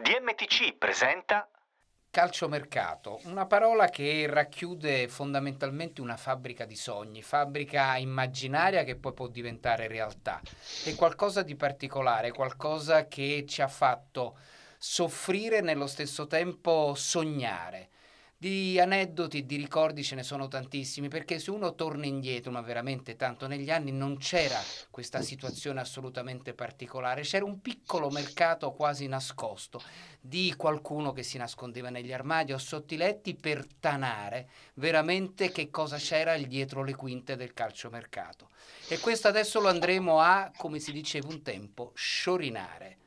DMTC presenta Calciomercato, una parola che racchiude fondamentalmente una fabbrica di sogni, fabbrica immaginaria che poi può diventare realtà. È qualcosa di particolare, qualcosa che ci ha fatto soffrire e nello stesso tempo sognare. Di aneddoti, di ricordi ce ne sono tantissimi, perché se uno torna indietro, ma veramente tanto negli anni, non c'era questa situazione assolutamente particolare, c'era un piccolo mercato quasi nascosto di qualcuno che si nascondeva negli armadi o sotto i letti per tanare veramente che cosa c'era dietro le quinte del calciomercato. E questo adesso lo andremo a, come si diceva un tempo, sciorinare.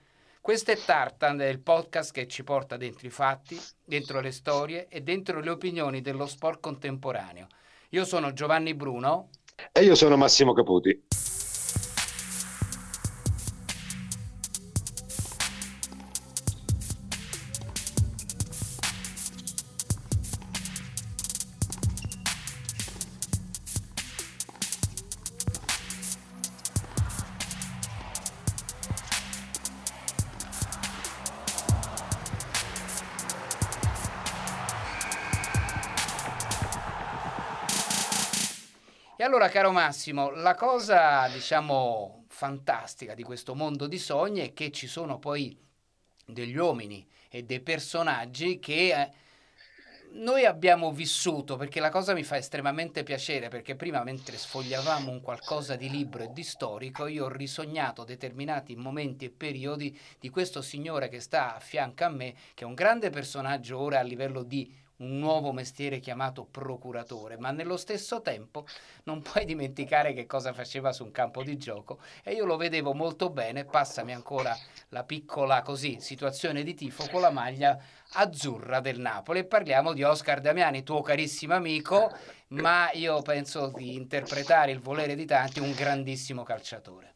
Questo è Tartan, il podcast che ci porta dentro i fatti, dentro le storie e dentro le opinioni dello sport contemporaneo. Io sono Giovanni Bruno. E io sono Massimo Caputi. Massimo, la cosa, diciamo, fantastica di questo mondo di sogni è che ci sono poi degli uomini e dei personaggi che eh, noi abbiamo vissuto, perché la cosa mi fa estremamente piacere, perché prima mentre sfogliavamo un qualcosa di libro e di storico, io ho risognato determinati momenti e periodi di questo signore che sta a fianco a me, che è un grande personaggio ora a livello di un nuovo mestiere chiamato procuratore, ma nello stesso tempo non puoi dimenticare che cosa faceva su un campo di gioco e io lo vedevo molto bene, passami ancora la piccola così situazione di tifo con la maglia azzurra del Napoli e parliamo di Oscar Damiani, tuo carissimo amico, ma io penso di interpretare il volere di tanti, un grandissimo calciatore.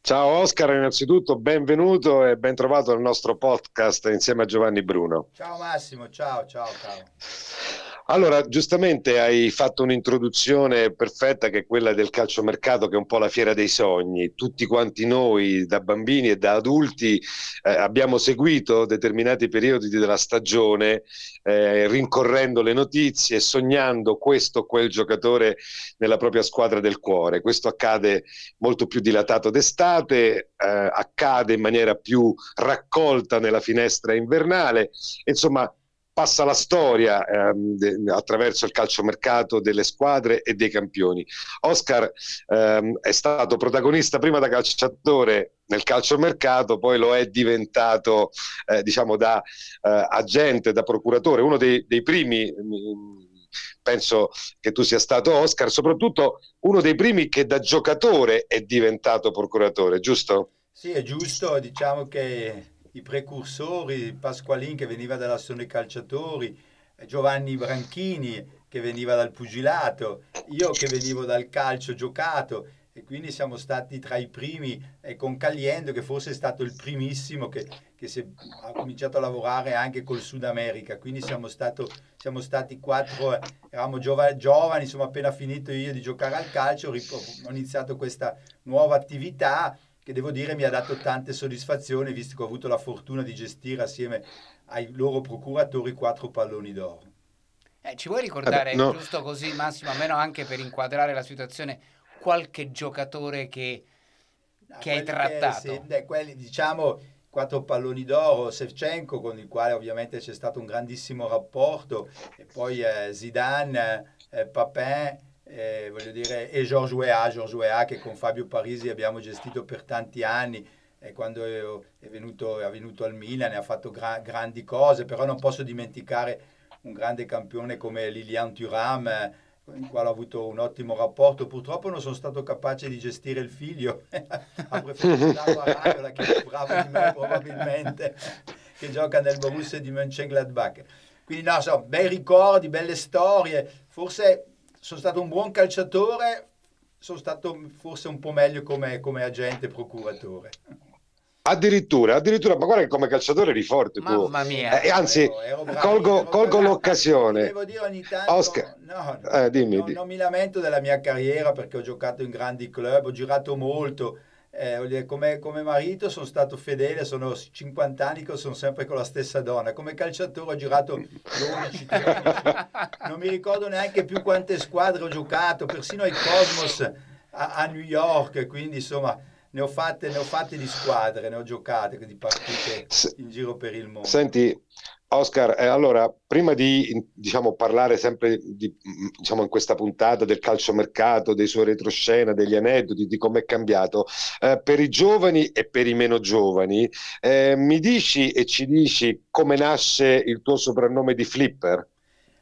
Ciao Oscar, innanzitutto benvenuto e ben trovato al nostro podcast insieme a Giovanni Bruno. Ciao Massimo, ciao, ciao, ciao. Allora, giustamente hai fatto un'introduzione perfetta che è quella del calciomercato, che è un po' la fiera dei sogni. Tutti quanti noi, da bambini e da adulti, eh, abbiamo seguito determinati periodi della stagione, eh, rincorrendo le notizie, sognando questo o quel giocatore nella propria squadra del cuore. Questo accade molto più dilatato d'estate, eh, accade in maniera più raccolta nella finestra invernale. Insomma, passa la storia ehm, de- attraverso il calciomercato delle squadre e dei campioni. Oscar ehm, è stato protagonista prima da calciatore nel calciomercato, poi lo è diventato eh, diciamo da eh, agente, da procuratore, uno dei, dei primi. mh, Penso che tu sia stato Oscar, soprattutto uno dei primi che da giocatore è diventato procuratore, giusto? Sì, è giusto, diciamo che i precursori, Pasqualin che veniva dall'azione calciatori, Giovanni Branchini che veniva dal pugilato, io che venivo dal calcio giocato e quindi siamo stati tra i primi e con Caliendo che forse è stato il primissimo che, che si è- ha cominciato a lavorare anche col Sud America, quindi siamo, stato- siamo stati quattro, eh, eravamo giova- giovani, insomma appena finito io di giocare al calcio, ho iniziato questa nuova attività che devo dire mi ha dato tante soddisfazioni visto che ho avuto la fortuna di gestire assieme ai loro procuratori quattro palloni d'oro. Eh, ci vuoi ricordare, Eh beh, no. giusto così Massimo, almeno anche per inquadrare la situazione, qualche giocatore che, che hai trattato? sì, beh, quelli, diciamo, quattro palloni d'oro, Sevchenko con il quale ovviamente c'è stato un grandissimo rapporto, e poi eh, Zidane, eh, Papin, eh, voglio dire, e Georges Weah, Georges Weah che con Fabio Parisi abbiamo gestito per tanti anni, e quando è, è venuto, è venuto al Milan ha fatto gra- grandi cose, però non posso dimenticare un grande campione come Lilian Thuram, eh, con il quale ho avuto un ottimo rapporto. Purtroppo non sono stato capace di gestire il figlio, ha preferito darlo a Raiola che è più bravo di me probabilmente, che gioca nel Borussia di Mönchengladbach. Quindi no, so, bei ricordi, belle storie, forse sono stato un buon calciatore, sono stato forse un po' meglio come, come agente procuratore. Addirittura, addirittura, ma guarda che come calciatore eri forte tu. Mamma mia. Eh, anzi, Ero- ero bravo, colgo, ero colgo bravo. l'occasione. Devo dire ogni tanto, Oscar, no, eh, dimmi, non, di- non mi lamento della mia carriera perché ho giocato in grandi club, ho girato molto. Eh, dire, come, come marito sono stato fedele, sono 50 anni che sono sempre con la stessa donna. Come calciatore ho girato 12, 13, non mi ricordo neanche più quante squadre ho giocato, persino ai Cosmos a, a New York, quindi insomma ne ho, fatte, ne ho fatte di squadre, ne ho giocate di partite in giro per il mondo. Senti, Oscar, eh, allora, prima di diciamo, parlare sempre di, diciamo, in questa puntata del calciomercato, dei suoi retroscena, degli aneddoti, di come è cambiato, eh, per i giovani e per i meno giovani, eh, mi dici e ci dici come nasce il tuo soprannome di Flipper?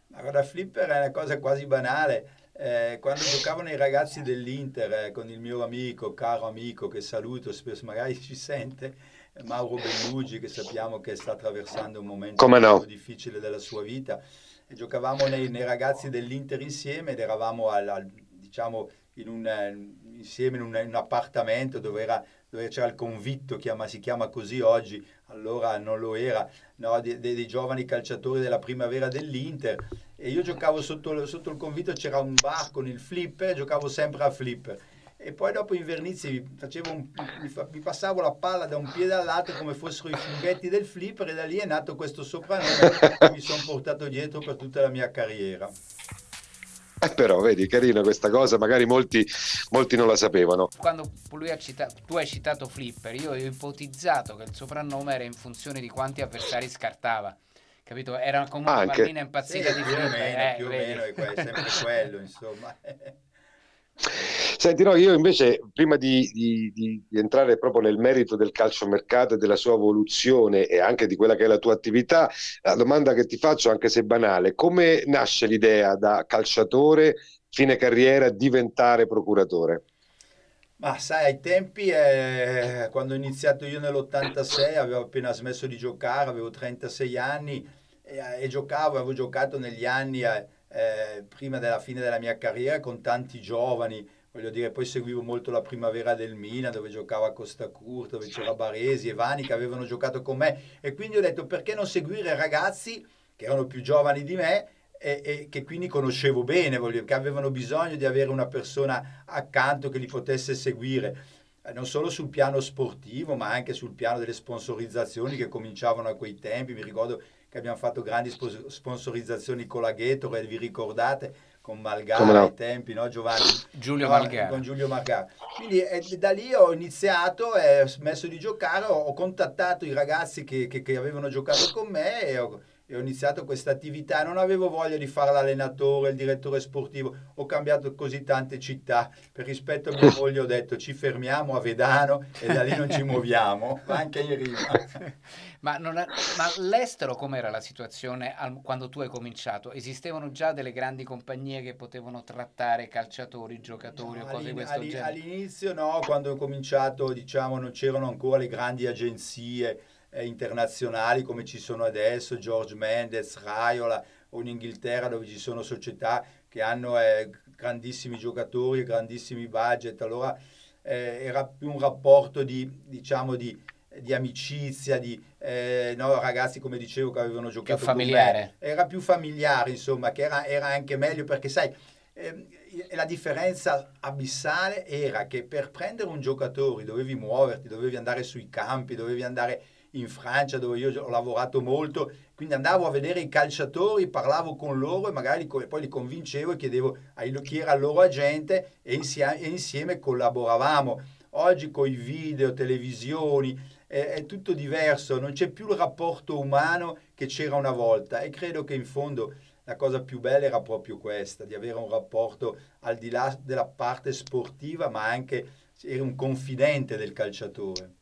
Ma guarda, Flipper è una cosa quasi banale. Eh, quando giocavano i ragazzi dell'Inter eh, con il mio amico, caro amico, che saluto, spesso magari ci sente, Mauro Bellugi, che sappiamo che sta attraversando un momento no? molto difficile della sua vita, e giocavamo nei, nei ragazzi dell'Inter insieme ed eravamo al, al- diciamo, in un, eh, insieme in un, in un appartamento dove, era, dove c'era il convitto, chiama- si chiama così oggi, allora non lo era, no, dei, dei- dei giovani calciatori della primavera dell'Inter e io giocavo sotto, sotto il convitto, c'era un bar con il flipper, giocavo sempre a flipper. E poi dopo in vernizi mi, facevo un- mi, fa- mi passavo la palla da un piede all'altro come fossero i funghetti del flipper e da lì è nato questo soprannome che mi sono portato dietro per tutta la mia carriera. Eh, però, vedi, carina questa cosa, magari molti, molti non la sapevano. Quando lui ha citato, tu hai citato Flipper, io ho ipotizzato che il soprannome era in funzione di quanti avversari scartava. Capito? Era come una Anche. bambina impazzita Sì, di più o Flipper. meno, eh, più o meno è, que- è sempre quello, insomma. Senti, no, io invece, prima di, di- di- entrare proprio nel merito del calciomercato e della sua evoluzione e anche di quella che è la tua attività, la domanda che ti faccio, anche se banale, come nasce l'idea da calciatore, fine carriera, diventare procuratore? Ma sai, ai tempi, eh, quando ho iniziato io nell'86, avevo appena smesso di giocare, avevo 36 anni e, e giocavo, avevo giocato negli anni eh, eh, prima della fine della mia carriera con tanti giovani, voglio dire, poi seguivo molto la primavera del Milan dove giocava Costa Curta, dove c'era Baresi e Vani che avevano giocato con me. E quindi ho detto perché non seguire ragazzi che erano più giovani di me e, e che quindi conoscevo bene, voglio, che avevano bisogno di avere una persona accanto che li potesse seguire, non solo sul piano sportivo, ma anche sul piano delle sponsorizzazioni che cominciavano a quei tempi. Mi ricordo che abbiamo fatto grandi spos- sponsorizzazioni con la Gatorade, vi ricordate? Con Malgara no? ai tempi, no Giovanni? Giulio No, Malgara. Con Giulio Malgara. Quindi eh, da lì ho iniziato, eh, ho smesso di giocare, ho, ho contattato i ragazzi che, che- che avevano giocato con me e ho, e ho iniziato questa attività. Non avevo voglia di fare l'allenatore, il direttore sportivo, ho cambiato così tante città. Per rispetto a mia moglie ho detto ci fermiamo a Vedano e da lì non ci muoviamo, ma anche in rima. Ma, non ma all'estero com'era la situazione al- quando tu hai cominciato? Esistevano già delle grandi compagnie che potevano trattare calciatori, giocatori o No, cose di questo all'in- genere? All'inizio no, quando ho cominciato diciamo non c'erano ancora le grandi agenzie eh, internazionali come ci sono adesso, George Mendez, Raiola o in Inghilterra dove ci sono società che hanno eh, grandissimi giocatori, grandissimi budget, allora eh, era più un rapporto di, diciamo, di, di amicizia, di eh, no, ragazzi come dicevo che avevano giocato me familiare. era più familiare, insomma, che era, era anche meglio perché, sai, ehm, la differenza abissale era che per prendere un giocatore dovevi muoverti, dovevi andare sui campi, dovevi andare in Francia dove io ho lavorato molto, quindi andavo a vedere i calciatori, parlavo con loro e magari co- poi li convincevo e chiedevo a il- chi era il loro agente e insieme, e insieme collaboravamo. Oggi con i video, televisioni, è, è tutto diverso, non c'è più il rapporto umano che c'era una volta e credo che in fondo la cosa più bella era proprio questa, di avere un rapporto al di là della parte sportiva, ma anche eri un confidente del calciatore.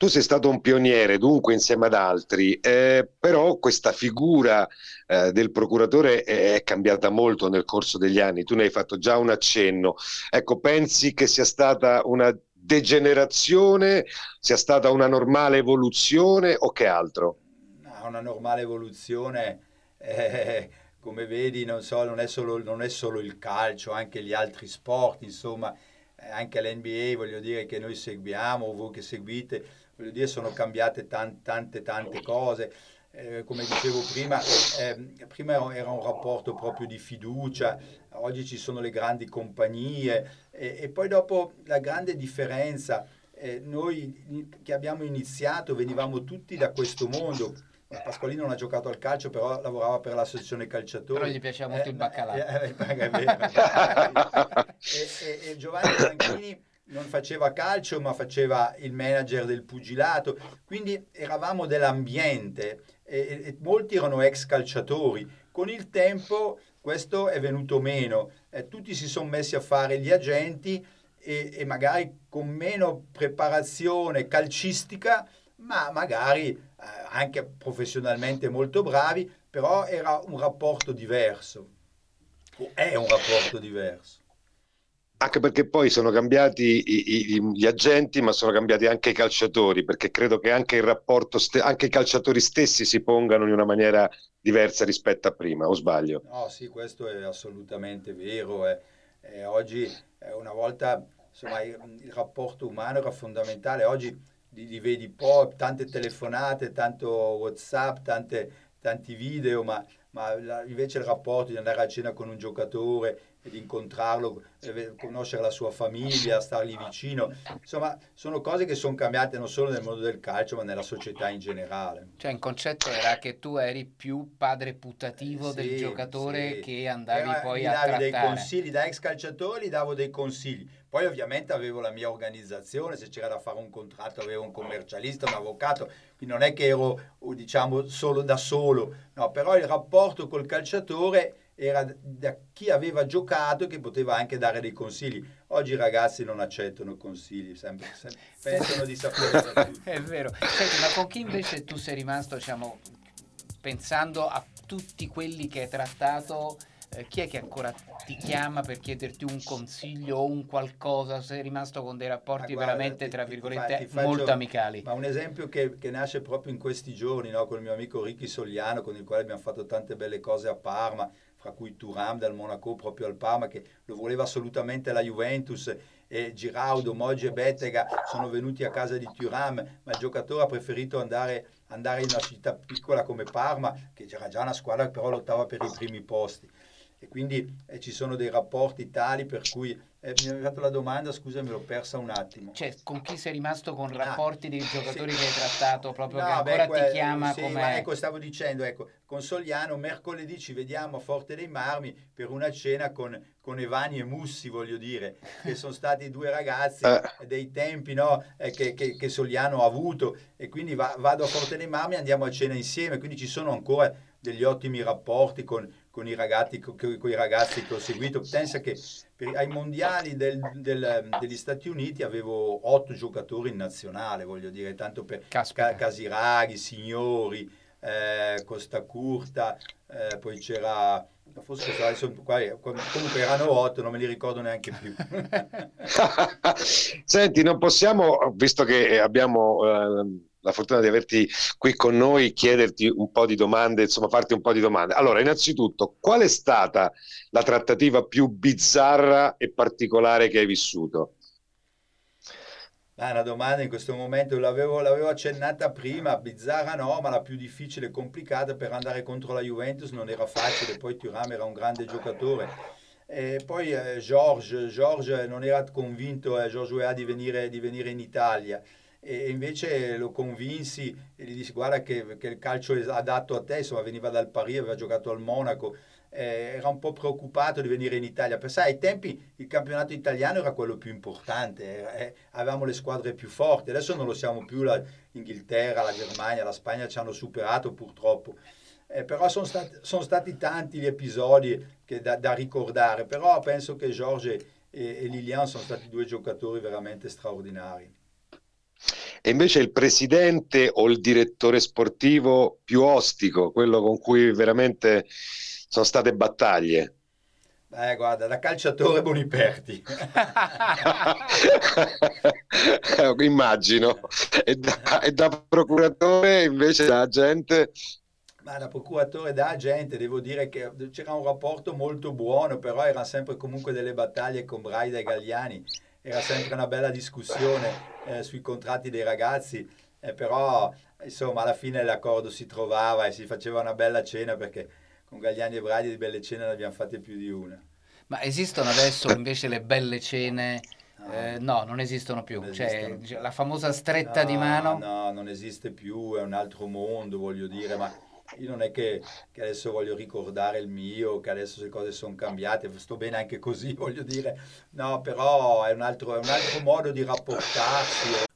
Tu sei stato un pioniere, dunque insieme ad altri, eh, però questa figura eh, del procuratore è, è, cambiata molto nel corso degli anni. Tu ne hai fatto già un accenno. Ecco, pensi che sia stata una degenerazione, sia stata una normale evoluzione o che altro? Una normale evoluzione. Eh, come vedi, non, so, non, è solo, non, è solo, il calcio, anche gli altri sport, insomma, eh, anche l'NBA, voglio dire, che noi seguiamo, voi che seguite, voglio dire, sono cambiate tante, tante, tante cose. Eh, come dicevo prima, eh, prima era un rapporto proprio di fiducia, oggi ci sono le grandi compagnie e, e poi dopo la grande differenza, eh, noi che abbiamo iniziato venivamo tutti da questo mondo, Pasqualino non ha giocato al calcio, però lavorava per l'associazione calciatori. Però gli piaceva molto eh, il baccalà. Eh, e, e, e, Giovanni Franchini non faceva calcio, ma faceva il manager del pugilato. Quindi eravamo dell'ambiente e, e molti erano ex calciatori. Con il tempo questo è venuto meno. Eh, tutti si sono messi a fare gli agenti e, e magari con meno preparazione calcistica ma magari eh, anche professionalmente molto bravi, però era un rapporto diverso, è un rapporto diverso. Anche perché poi sono cambiati i, i, gli agenti, ma sono cambiati anche i calciatori, perché credo che anche il rapporto, ste- anche i calciatori stessi si pongano in una maniera diversa rispetto a prima, o sbaglio? No, sì, questo è assolutamente vero. Eh. Eh, oggi, eh, una volta, insomma, il, il rapporto umano era fondamentale, oggi li, li vedi po', tante telefonate, tanto Whatsapp, tante, tanti video, ma, ma la, invece il rapporto di andare a cena con un giocatore di incontrarlo, conoscere la sua famiglia, stargli vicino, insomma sono cose che sono cambiate non solo nel mondo del calcio ma nella società in generale. Cioè il concetto era che tu eri più padre putativo eh, del giocatore sì. che andavi era, poi a trattare. dei consigli, da ex calciatori davo dei consigli, poi ovviamente avevo la mia organizzazione, se c'era da fare un contratto avevo un commercialista, un avvocato, quindi non è che ero diciamo solo da solo, no, però il rapporto col calciatore era da chi aveva giocato e che poteva anche dare dei consigli. Oggi i ragazzi non accettano consigli, sempre, sempre pensano di sapere. È vero. Senti, ma con chi invece tu sei rimasto, diciamo, pensando a tutti quelli che hai trattato, eh, chi è che ancora ti chiama per chiederti un consiglio o un qualcosa? Sei rimasto con dei rapporti guarda, veramente, tra virgolette, ti, ti faccio, molto amicali. Ma un esempio che, che, nasce proprio in questi giorni, no? con il mio amico Ricky Sogliano, con il quale abbiamo fatto tante belle cose a Parma, fra cui Turam dal Monaco proprio al Parma che lo voleva assolutamente la Juventus e Giraudo, Moggi e Bettega sono venuti a casa di Turam ma il giocatore ha preferito andare, andare in una città piccola come Parma che c'era già una squadra che però lottava per i primi posti. E quindi eh, ci sono dei rapporti tali per cui eh, mi hai fatto la domanda, scusa, me l'ho persa un attimo. Cioè, con chi sei rimasto con ah, rapporti ah, dei giocatori sì. che hai trattato proprio no, che ancora beh, ti chiama sì, come... ecco, stavo dicendo, ecco, con Soliano mercoledì ci vediamo a Forte dei Marmi per una cena con, con Evani e Mussi, voglio dire, che sono stati due ragazzi eh. dei tempi no, eh, che, che, che, Soliano ha avuto e quindi va, vado a Forte dei Marmi e andiamo a cena insieme, quindi ci sono ancora degli ottimi rapporti con, con i ragazzi, con, con i ragazzi che ho seguito. Pensa che per, ai mondiali del, del, degli Stati Uniti avevo otto giocatori in nazionale, voglio dire, tanto per Ca, Casiraghi, Signori, eh, Costa Curta, eh, poi c'era forse adesso qua, comunque erano otto, non me li ricordo neanche più. Senti, non possiamo, visto che abbiamo eh, la fortuna di averti qui con noi, chiederti un po' di domande, insomma farti un po' di domande. Allora, innanzitutto, qual è stata la trattativa più bizzarra e particolare che hai vissuto? Ah, una domanda in questo momento l'avevo, l'avevo, accennata prima, bizzarra no, ma la più difficile e complicata per andare contro la Juventus non era facile, poi Thuram era un grande giocatore. E poi eh, George, George non era convinto, eh, Weah di venire, di venire in Italia e invece lo convinsi e gli dissi guarda che, che il calcio è adatto a te, insomma veniva dal Paris, aveva giocato al Monaco, eh, era un po' preoccupato di venire in Italia, perché sai, ai tempi il campionato italiano era quello più importante, eh, avevamo le squadre più forti, adesso non lo siamo più, l'Inghilterra, la Germania, la Spagna ci hanno superato purtroppo. Eh, però sono stati, sono stati, tanti gli episodi da, da, ricordare, però penso che George e, e Lilian sono stati due giocatori veramente straordinari. E invece il presidente o il direttore sportivo più ostico, quello con cui veramente sono state battaglie? Eh, guarda, da calciatore Boniperti. Immagino. E da, e da, procuratore invece da agente? Ma da procuratore da agente devo dire che c'era un rapporto molto buono, però erano sempre comunque delle battaglie con Braida e Gagliani. Era sempre una bella discussione eh, sui contratti dei ragazzi, eh, però insomma alla fine l'accordo si trovava e si faceva una bella cena perché con Gagliani e Bradi di belle cene ne abbiamo fatte più di una. Ma esistono adesso invece le belle cene? No, eh, no non esistono più. Non cioè, esistono. la famosa stretta no, di mano? No, non esiste più, è un altro mondo, voglio dire, ma io non è che, che, adesso voglio ricordare il mio, che adesso le cose sono cambiate, sto bene anche così, voglio dire, no, però è un altro, è un altro modo di rapportarsi.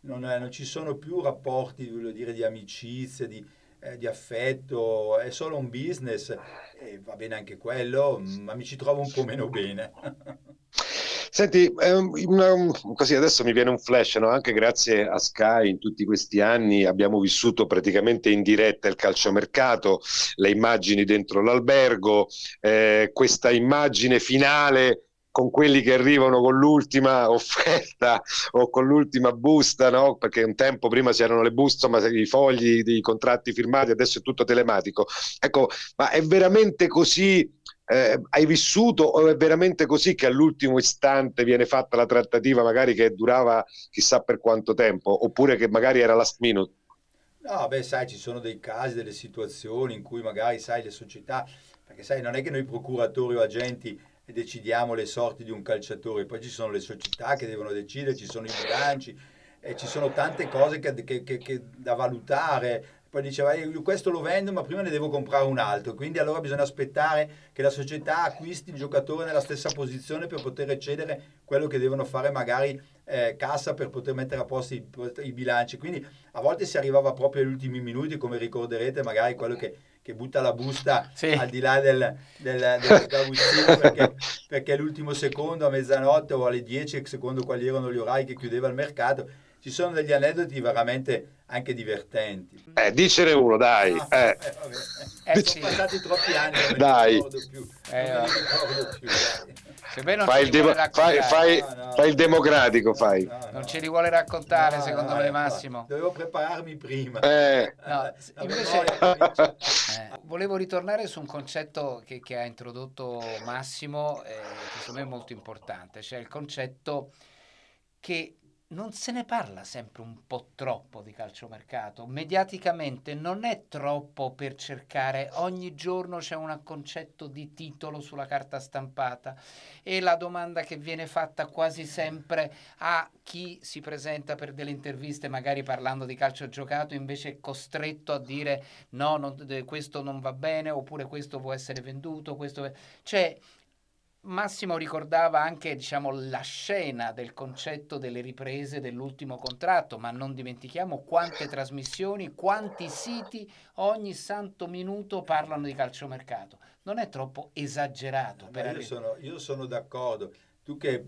Non, è, non, ci sono più rapporti, voglio dire, di amicizia, di, eh, di affetto, è solo un business e va bene anche quello, ma mi ci trovo un po' meno bene. Senti, una, così adesso mi viene un flash, no? anche grazie a Sky in tutti questi anni abbiamo vissuto praticamente in diretta il calciomercato, le immagini dentro l'albergo, eh, questa immagine finale con quelli che arrivano con l'ultima offerta o con l'ultima busta, no? perché un tempo prima c'erano le buste, ma i fogli i contratti firmati, adesso è tutto telematico. Ecco, ma è veramente così? Eh, hai vissuto o è veramente così che all'ultimo istante viene fatta la trattativa, magari che durava chissà per quanto tempo, oppure che magari era last minute? No, beh, sai, ci sono dei casi, delle situazioni in cui magari, sai, le società, perché sai, non è che noi procuratori o agenti e decidiamo le sorti di un calciatore, poi ci sono le società che devono decidere, ci sono i bilanci, e ci sono tante cose che, che, che, da valutare. Poi diceva, io questo lo vendo, ma prima ne devo comprare un altro. Quindi allora bisogna aspettare che la società acquisti il giocatore nella stessa posizione per poter eccedere quello che devono fare magari eh, cassa per poter mettere a posto i, i bilanci. Quindi a volte si arrivava proprio agli ultimi minuti, come ricorderete, magari quello che che butta la busta sì. al di là del, del, del perché, perché l'ultimo secondo a mezzanotte o alle 10, secondo quali erano gli orari che chiudeva il mercato, ci sono degli aneddoti veramente anche divertenti. Eh, dicene uno, dai. Ah, eh. Eh, sono passati troppi anni, non dai. più. Eh, non fai, il demo- fai, fai, no, no, fai, il democratico, no, fai. non ce li vuole raccontare, secondo me, Massimo. Dovevo prepararmi prima. Eh. Invece, eh, volevo ritornare su un concetto che, che ha introdotto Massimo, eh, che secondo me è molto importante, cioè il concetto che non se ne parla sempre un po' troppo di calciomercato. Mediaticamente non è troppo per cercare, ogni giorno c'è un concetto di titolo sulla carta stampata e la domanda che viene fatta quasi sempre a chi si presenta per delle interviste, magari parlando di calcio giocato, invece è costretto a dire no, non, questo non va bene oppure questo può essere venduto. Questo... Cioè, Massimo ricordava anche diciamo, la scena del concetto delle riprese dell'ultimo contratto, ma non dimentichiamo quante trasmissioni, quanti siti ogni santo minuto parlano di calciomercato. Non è troppo esagerato? No, io, sono, io sono d'accordo. Tu che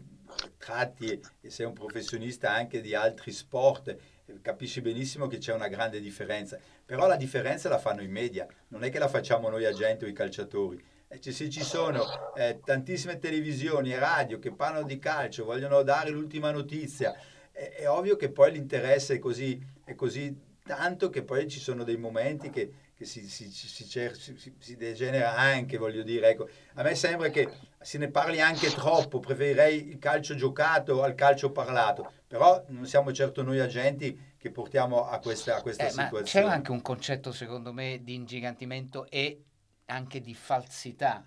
tratti e sei un professionista anche di altri sport, capisci benissimo che c'è una grande differenza. Però la differenza la fanno i media, non è che la facciamo noi agenti o i calciatori se ci sono eh, tantissime televisioni e radio che parlano di calcio, vogliono dare l'ultima notizia, è, è ovvio che poi l'interesse è così, è così, tanto che poi ci sono dei momenti che, che si, si, si, si, degenera anche, voglio dire. Ecco, a me sembra che se ne parli anche troppo, preferirei il calcio giocato al calcio parlato, però non siamo certo noi agenti che portiamo a questa, a questa eh, situazione. c'è anche un concetto, secondo me, di ingigantimento e anche di falsità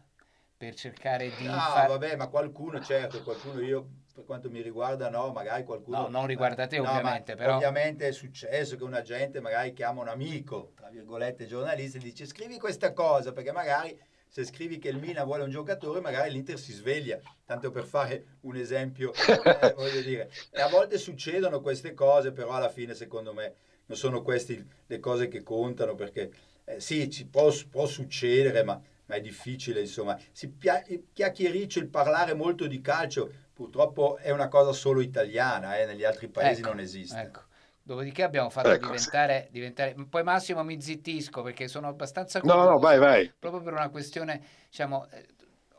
per cercare di... No, far... vabbè, ma qualcuno, certo, qualcuno io per quanto mi riguarda no, magari qualcuno... No, non riguarda te no, ovviamente, però... Ovviamente è successo che un agente magari chiama un amico, tra virgolette giornalista, e dice scrivi questa cosa, perché magari se scrivi che il Milan vuole un giocatore, magari l'Inter si sveglia, tanto per fare un esempio, eh, voglio dire. E a volte succedono queste cose, però alla fine secondo me non sono queste le cose che contano, perché eh, sì, ci può, può succedere, ma, ma, è difficile, insomma. Si pia- chiacchiericcio, il parlare molto di calcio, purtroppo è una cosa solo italiana, eh, negli altri paesi ecco, non esiste. Ecco. Dopodiché abbiamo fatto ecco. diventare, diventare, Poi Massimo mi zittisco perché sono abbastanza... No, no, vai, vai. Proprio per una questione, diciamo, eh,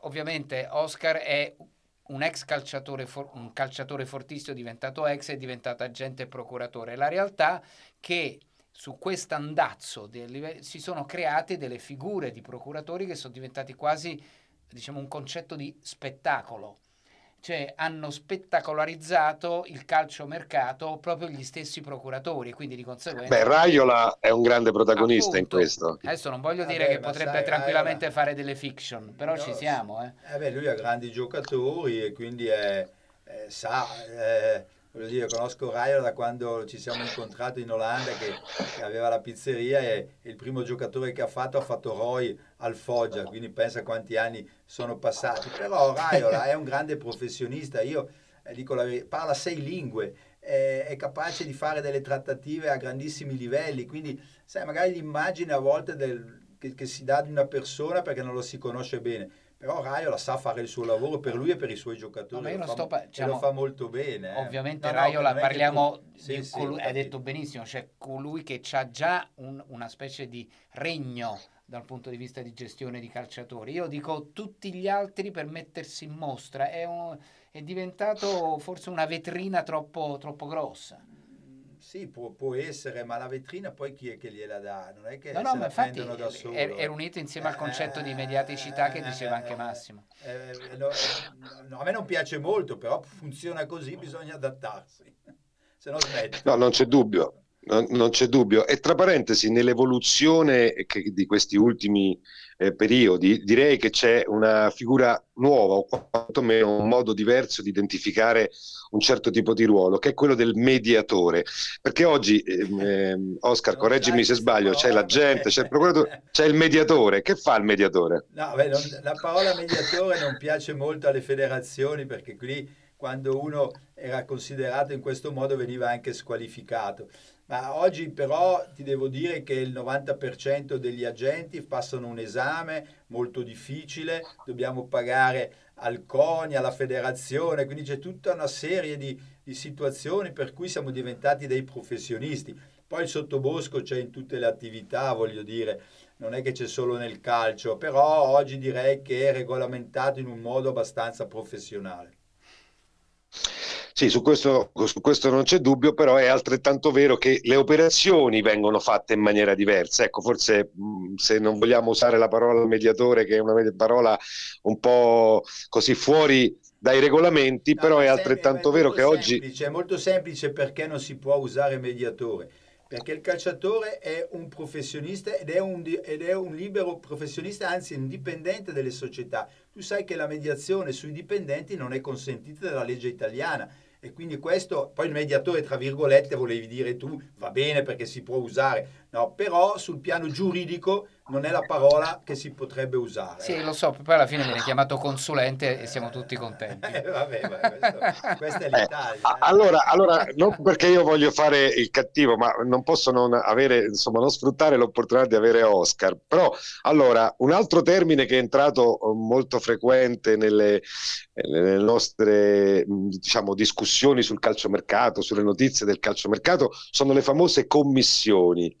ovviamente Oscar è un ex calciatore, un calciatore fortissimo diventato ex è diventato agente e procuratore. La realtà è che su questo andazzo si sono create delle figure di procuratori che sono diventati quasi diciamo, un concetto di spettacolo cioè hanno spettacolarizzato il calciomercato proprio gli stessi procuratori, quindi di conseguenza... Beh, Raiola è un grande protagonista appunto, in questo. Adesso non voglio dire Vabbè, che potrebbe sai, tranquillamente Raiola... fare delle fiction, però no, ci siamo. Eh. Eh beh, lui ha grandi giocatori e quindi è, è, sa... È voglio dire, conosco Raiola da quando ci siamo incontrati in Olanda che, che aveva la pizzeria e, e, il primo giocatore che ha fatto ha fatto Roy al Foggia, quindi pensa quanti anni sono passati. Però Raiola è un grande professionista, io eh, dico la verità, parla sei lingue, è, capace di fare delle trattative a grandissimi livelli, quindi sai, magari l'immagine a volte del, che, che si dà di una persona perché non lo si conosce bene però Raiola sa fare il suo lavoro per lui e per i suoi giocatori. No, lo, fa, pa- diciamo, lo, fa, molto bene. Eh. Ovviamente no, Raiola, no, parliamo tu... sì, di sì, colui, hai detto benissimo, cioè colui che ha già un, una specie di regno dal punto di vista di gestione di calciatori. Io dico tutti gli altri per mettersi in mostra, è, un, è diventato forse una vetrina troppo, troppo grossa. Sì, può, può, essere, ma la vetrina poi chi è che gliela dà? Non è che no, no, ma infatti da solo. È, è unito insieme al concetto eh, di mediaticità che diceva anche Massimo. Eh, eh, no, no, a me non piace molto, però funziona così, bisogna adattarsi, se no smetti. No, non c'è dubbio. Non, non, c'è dubbio. E tra parentesi, nell'evoluzione che, di questi ultimi eh, periodi, direi che c'è una figura nuova, o quantomeno un modo diverso di identificare un certo tipo di ruolo, che è quello del mediatore. Perché oggi, eh, Oscar, non correggimi se sbaglio, c'è l'agente, c'è il procuratore, c'è il mediatore. Che fa il mediatore? No, beh, non, la parola mediatore non piace molto alle federazioni perché qui quando uno era considerato in questo modo veniva anche squalificato. Ma oggi però ti devo dire che il 90% degli agenti passano un esame molto difficile, dobbiamo pagare al CONI, alla federazione, quindi c'è tutta una serie di, di situazioni per cui siamo diventati dei professionisti. Poi il sottobosco c'è in tutte le attività, voglio dire, non è che c'è solo nel calcio, però oggi direi che è regolamentato in un modo abbastanza professionale. Sì, su questo, su questo, non c'è dubbio, però è altrettanto vero che le operazioni vengono fatte in maniera diversa. Ecco, forse mh, se non vogliamo usare la parola mediatore, che è una parola un po' così fuori dai regolamenti, no, però è altrettanto vero che semplice, oggi... È molto semplice perché non si può usare mediatore perché il calciatore è un professionista ed è un, ed è un, libero professionista, anzi indipendente delle società. Tu sai che la mediazione sui dipendenti non è consentita dalla legge italiana e quindi questo, poi il mediatore tra virgolette volevi dire tu, va bene perché si può usare, no, però sul piano giuridico non è la parola che si potrebbe usare. Sì, lo so, poi alla fine viene chiamato consulente e siamo tutti contenti. Eh, vabbè, vabbè questo, questa è l'Italia. Eh, allora, allora, non perché io voglio fare il cattivo, ma non posso non avere, insomma, non sfruttare l'opportunità di avere Oscar. Però, allora, un altro termine che è entrato eh, molto frequente nelle, nelle nostre, diciamo, discussioni sul calciomercato, sulle notizie del calciomercato, sono le famose commissioni.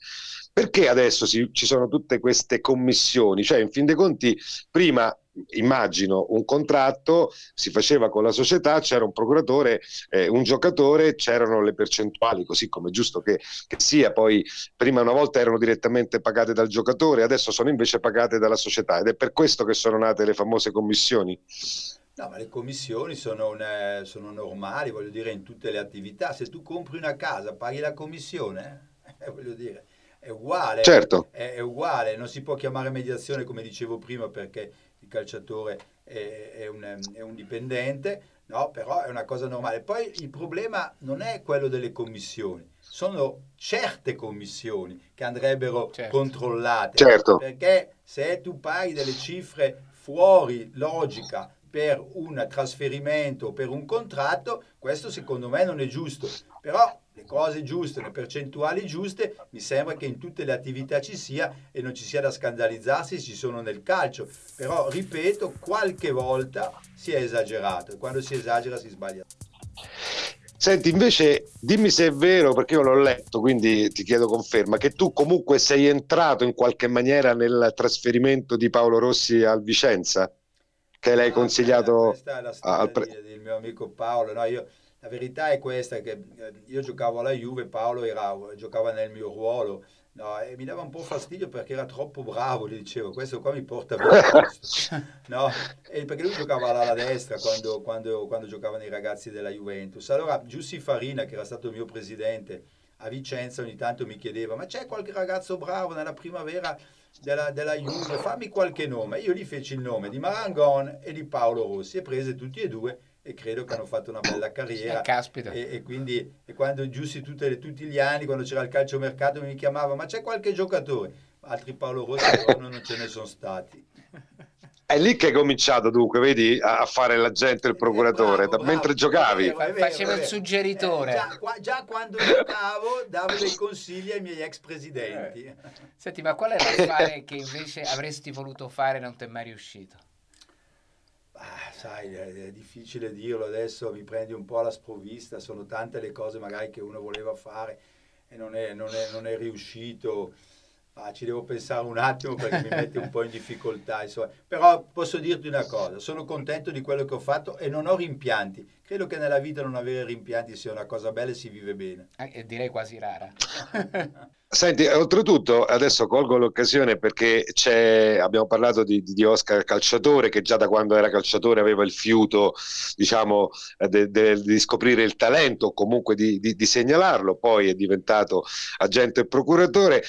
Perché adesso si, ci sono tutte queste commissioni? Cioè, in fin dei conti, prima immagino un contratto si faceva con la società, c'era un procuratore, eh, un giocatore, c'erano le percentuali, così come è giusto che, che, sia. Poi prima una volta erano direttamente pagate dal giocatore, adesso sono invece pagate dalla società ed è per questo che sono nate le famose commissioni. No, ma le commissioni sono, una, sono normali, voglio dire, in tutte le attività. Se tu compri una casa, paghi la commissione, eh, voglio dire è uguale, certo. è, è, uguale, non si può chiamare mediazione come dicevo prima perché il calciatore è, è, un, è un, dipendente, no? Però è una cosa normale. Poi il problema non è quello delle commissioni, sono certe commissioni che andrebbero certo. controllate. Certo. Perché se tu paghi delle cifre fuori logica per un trasferimento o per un contratto, questo secondo me non è giusto. Però le cose giuste, le percentuali giuste, mi sembra che in tutte le attività ci sia e non ci sia da scandalizzarsi ci sono nel calcio. Però, ripeto, qualche volta si è esagerato e quando si esagera si sbaglia. Senti, invece, dimmi se è vero, perché io l'ho letto, quindi ti chiedo conferma, che tu comunque sei entrato in qualche maniera nel trasferimento di Paolo Rossi al Vicenza? Che l'hai ah, consigliato questa è la storia pre- del mio amico Paolo. No, io, la verità è questa, che eh, io giocavo alla Juve, Paolo era, giocava nel mio ruolo. No, e mi dava un po' fastidio perché era troppo bravo, gli dicevo, questo qua mi porta via no? e perché lui giocava alla destra quando, quando, quando giocavano i ragazzi della Juventus. Allora Giussi Farina, che era stato il mio presidente a Vicenza, ogni tanto mi chiedeva, ma c'è qualche ragazzo bravo nella primavera della, della Juve, fammi qualche nome. Io gli feci il nome di Marangon e di Paolo Rossi e prese tutti e due e credo che hanno fatto una bella carriera. Caspita. E, e quindi e quando Giussi tutte, tutti gli anni, quando c'era il calciomercato, mi chiamava, ma c'è qualche giocatore? Altri Paolo Rossi non ce ne sono stati. È lì che hai cominciato dunque, vedi, a fare l'agente il procuratore, bravo, mentre giocavi. Faceva il suggeritore. Eh, già, qua, già, quando giocavo davo dei consigli ai miei ex presidenti. Eh. Senti, ma qual è l'affare che invece avresti voluto fare e non ti è mai riuscito? Ah, sai, è, è, difficile dirlo adesso, mi prendi un po' alla sprovvista, sono tante le cose magari che uno voleva fare e non è, non è, non è riuscito. Ah, ci devo pensare un attimo perché mi mette un po' in difficoltà. Insomma. Però posso dirti una cosa, sono contento di quello che ho fatto e non ho rimpianti. Credo che nella vita non avere rimpianti sia una cosa bella e si vive bene. Eh, direi quasi rara. Senti, oltretutto adesso colgo l'occasione perché abbiamo parlato di, di, Oscar calciatore che già da quando era calciatore aveva il fiuto diciamo, de, de, di scoprire il talento o comunque di, di, di segnalarlo, poi è diventato agente e procuratore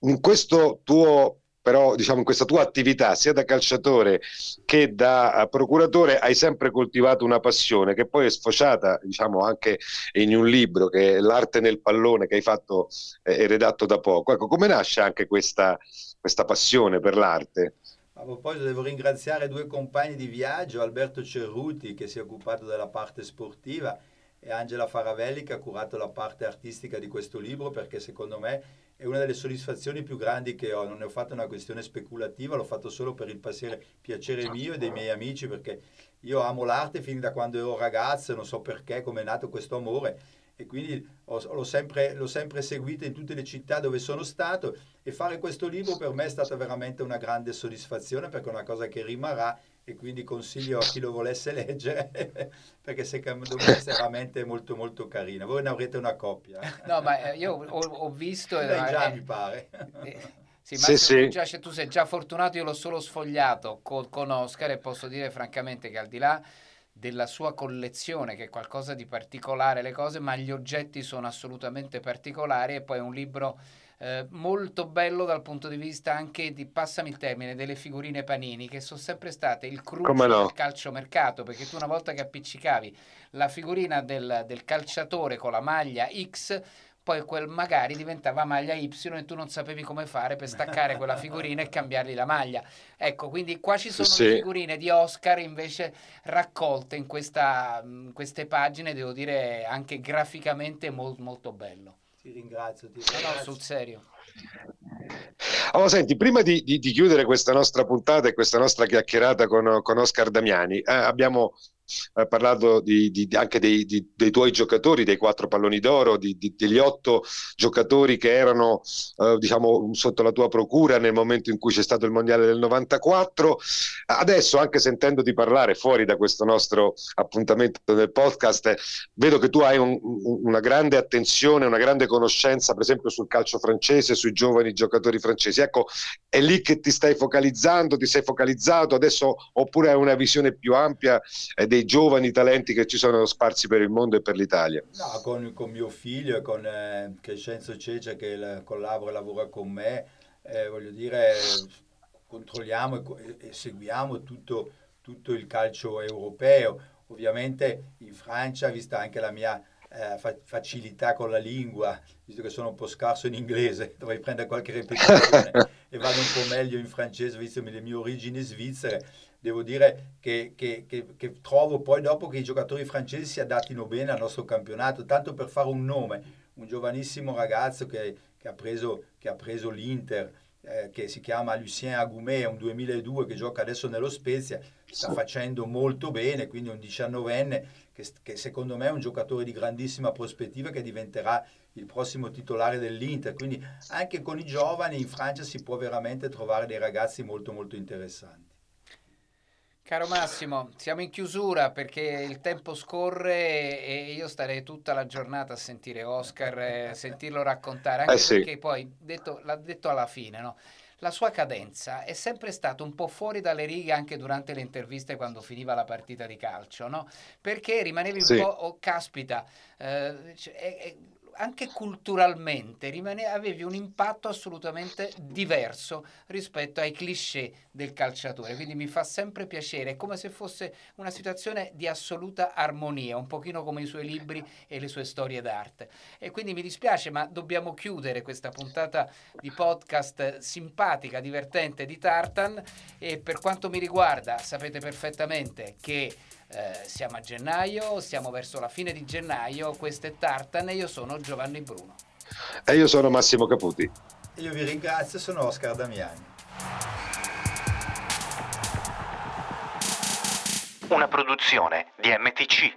in questo tuo però diciamo in questa tua attività sia da calciatore che da procuratore hai sempre coltivato una passione che poi è sfociata diciamo anche in un libro che è L'arte nel pallone che hai fatto e eh, redatto da poco. Ecco, come nasce anche questa, questa passione per l'arte? A proposito, devo ringraziare due compagni di viaggio, Alberto Cerruti che si è occupato della parte sportiva e Angela Faravelli che ha curato la parte artistica di questo libro perché secondo me è una delle soddisfazioni più grandi che ho. Non ne ho fatto una questione speculativa, l'ho fatto solo per il piacere, piacere mio e dei miei amici perché io amo l'arte fin da quando ero ragazzo, non so perché, come è nato questo amore. E quindi ho, l'ho, sempre, l'ho sempre seguita in tutte le città dove sono stato. E fare questo libro per me è stata veramente una grande soddisfazione perché è una cosa che rimarrà e quindi consiglio a chi lo volesse leggere perché secondo me è veramente molto molto carina. Voi ne avrete una coppia. No, ma eh, io ho, ho visto... Lei già eh, mi pare. Eh, sì, sì, sì. Già, tu sei già fortunato, io l'ho solo sfogliato con, con Oscar e posso dire francamente che al di là della sua collezione, che è qualcosa di particolare, le cose, ma gli oggetti sono assolutamente particolari e poi è un libro eh, molto bello dal punto di vista anche di, passami il termine, delle figurine panini che sono sempre state il cruccio no? del calciomercato perché tu una volta che appiccicavi la figurina del, del calciatore con la maglia X poi quel magari diventava maglia Y e tu non sapevi come fare per staccare quella figurina e cambiargli la maglia. Ecco, quindi qua ci sono sì. le figurine di Oscar invece raccolte in, questa, in queste pagine, devo dire anche graficamente molto, molto bello. Ti ringrazio. Ti ringrazio. No, no, sul serio. Oh, senti, prima di, di, di, chiudere questa nostra puntata e questa nostra chiacchierata con, con Oscar Damiani, eh, abbiamo eh, parlato di, di, anche dei, di, dei, tuoi giocatori, dei quattro palloni d'oro, degli otto giocatori che erano eh, diciamo, sotto la tua procura nel momento in cui c'è stato il mondiale del 94. Adesso, anche sentendoti parlare fuori da questo nostro appuntamento del podcast, vedo che tu hai un, una grande attenzione, una grande conoscenza, per esempio, sul calcio francese, sui giovani giocatori francesi. Ecco, è lì che ti stai focalizzando, ti sei focalizzato adesso, oppure hai una visione più ampia eh, dei dei giovani talenti che ci sono sparsi per il mondo e per l'Italia? No, con, con mio figlio e con eh, Crescenzo Cece che il, collabora e lavora con me, eh, voglio dire, controlliamo e, e seguiamo tutto, tutto il calcio europeo. Ovviamente in Francia, vista anche la mia eh, fa- facilità con la lingua, visto che sono un po' scarso in inglese, dovrei prendere qualche ripetizione e vado un po' meglio in francese, visto le mie origini svizzere. Devo dire che, che, che, che trovo poi dopo che i giocatori francesi si adattino bene al nostro campionato, tanto per fare un nome, un giovanissimo ragazzo che, ha, preso, che ha preso l'Inter eh, che si chiama Lucien Agumé, è un 2002 che gioca adesso nello Spezia, sta facendo molto bene, quindi un 19enne che, che, secondo me è un giocatore di grandissima prospettiva che diventerà il prossimo titolare dell'Inter, quindi anche con i giovani in Francia si può veramente trovare dei ragazzi molto molto interessanti. Caro Massimo, siamo in chiusura perché il tempo scorre e io starei tutta la giornata a sentire Oscar, eh, sentirlo raccontare, anche eh sì. perché poi, detto, l'ha detto alla fine, no? la sua cadenza è sempre stata un po' fuori dalle righe anche durante le interviste quando finiva la partita di calcio, no? perché rimanevi sì. un po', oh, caspita, eh, cioè, anche culturalmente rimane, avevi un impatto assolutamente diverso rispetto ai cliché del calciatore, quindi mi fa sempre piacere, è come se fosse una situazione di assoluta armonia, un pochino come i suoi libri e le sue storie d'arte. E quindi mi dispiace, ma dobbiamo chiudere questa puntata di podcast simpatica, divertente di Tartan e per quanto mi riguarda sapete perfettamente che eh, siamo a gennaio, siamo verso la fine di gennaio, questo è Tartan e io sono Giovanni Bruno. E io sono Massimo Caputi. Io vi ringrazio, sono Oscar Damiani. Una produzione di MTC.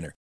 winner.